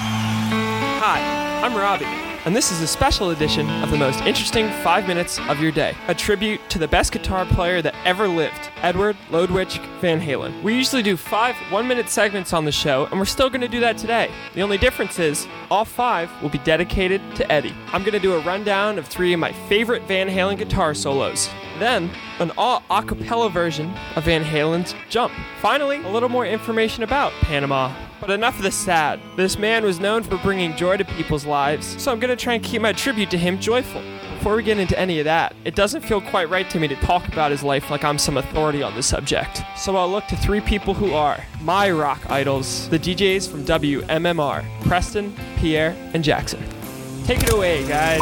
Hi, I'm Robby, and this is a special edition of the most interesting five minutes of your day. A tribute to the best guitar player that ever lived, Edward Lodewijk Van Halen. We usually do five one minute segments on the show, and we're still going to do that today. The only difference is all five will be dedicated to Eddie. I'm going to do a rundown of three of my favorite Van Halen guitar solos. Then, an all a cappella version of Van Halen's Jump. Finally, a little more information about Panama. But enough of the sad. This man was known for bringing joy to people's lives, so I'm gonna try and keep my tribute to him joyful. Before we get into any of that, it doesn't feel quite right to me to talk about his life like I'm some authority on the subject. So I'll look to three people who are my rock idols, the DJs from WMMR Preston, Pierre, and Jaxon. Take it away, guys.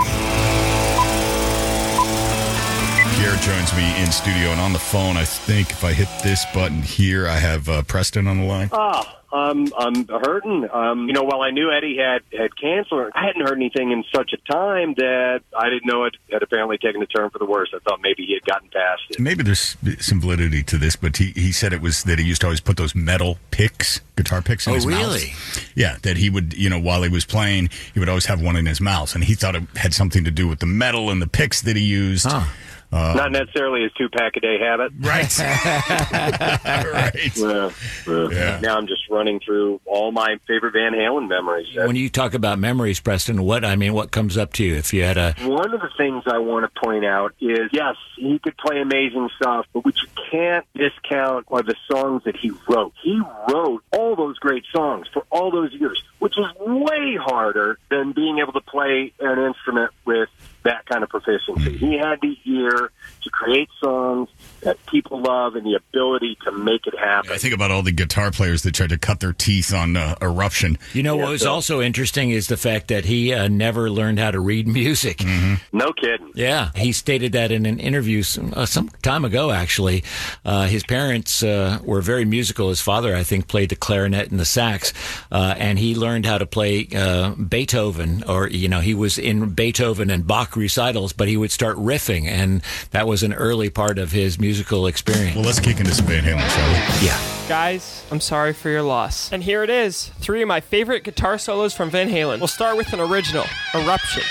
Pierre joins me in studio and on the phone. I think if I hit this button here, I have uh, Preston on the line. Oh, I'm I'm hurting. Um, you know, while I knew Eddie had had cancer, I hadn't heard anything in such a time that I didn't know it had apparently taken a turn for the worse. I thought maybe he had gotten past it. Maybe there's some validity to this, but he, he said it was that he used to always put those metal picks, guitar picks in Oh, his really? mouth. Really? Yeah, that he would, you know, while he was playing, he would always have one in his mouth, and he thought it had something to do with the metal and the picks that he used. Huh. Not necessarily his two pack a day habit. Right. right. Uh, Yeah. Now I'm just running through all my favorite Van Halen memories. When you talk about memories, Preston, what I mean, what comes up to you if you had a One of the things I want to point out is yes, he could play amazing stuff, but what you can't discount are the songs that he wrote. He wrote all those great songs for all those years, which is way harder than being able to play an instrument with that kind of proficiency. He had the ear to create songs that people love and the ability to make it happen. I think about all the guitar players that tried to cut their teeth on uh, Eruption. You know what was so- also interesting is the fact that he uh, never learned how to read music. no kidding. Yeah, he stated that in an interview some, uh, some time ago. Actually, uh, his parents uh, were very musical. His father, I think, played the clarinet and the sax, uh, and he learned how to play uh, Beethoven. Or you know, he was in Beethoven and Bach recitals, but he would start riffing, and that was an early part of his musical experience. Well, let's kick into some Van Halen, shall we? Yeah. Guys, I'm sorry for your loss. And here it is three of my favorite guitar solos from Van Halen. We'll start with an original Eruption.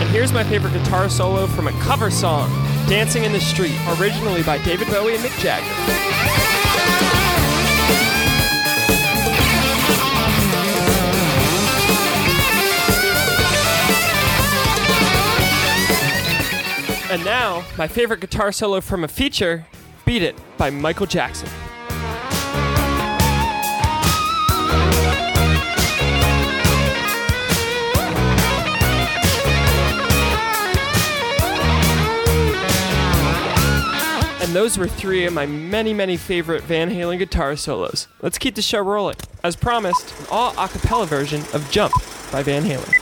And here's my favorite guitar solo from a cover song, Dancing in the Street, originally by David Bowie and Mick Jagger. And now, my favorite guitar solo from a feature, Beat It by Michael Jackson. And those were three of my many, many favorite Van Halen guitar solos. Let's keep the show rolling. As promised, an all a cappella version of Jump by Van Halen.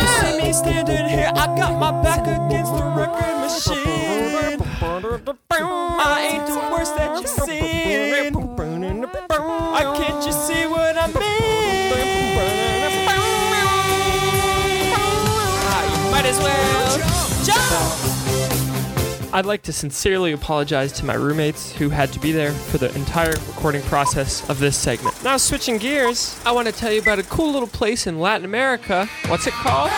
You see me standing here, I got my back against the record machine. I ain't the worst that you've seen. I can't you see what I mean? Ah, you might as well jump. I'd like to sincerely apologize to my roommates who had to be there for the entire recording process of this segment. Now, switching gears, I want to tell you about a cool little place in Latin America. What's it called?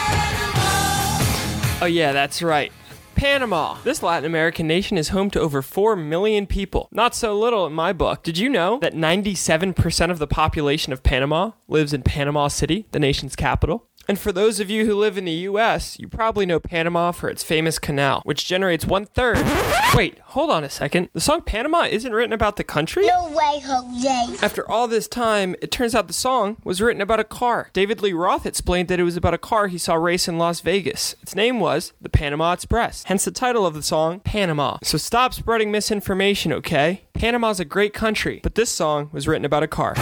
Oh, yeah, that's right. Panama. This Latin American nation is home to over 4 million people. Not so little in my book. Did you know that 97% of the population of Panama lives in Panama City, the nation's capital? And for those of you who live in the US, you probably know Panama for its famous canal, which generates one third. Wait, hold on a second. The song Panama isn't written about the country? No way, Jose. After all this time, it turns out the song was written about a car. David Lee Roth explained that it was about a car he saw race in Las Vegas. Its name was the Panama Express, hence the title of the song, Panama. So stop spreading misinformation, okay? Panama's a great country, but this song was written about a car.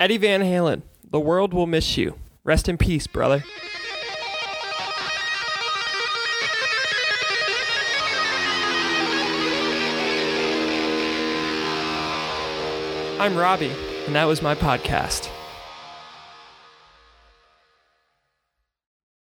Eddie Van Halen, the world will miss you. Rest in peace, brother. I'm Robby, and that was my podcast.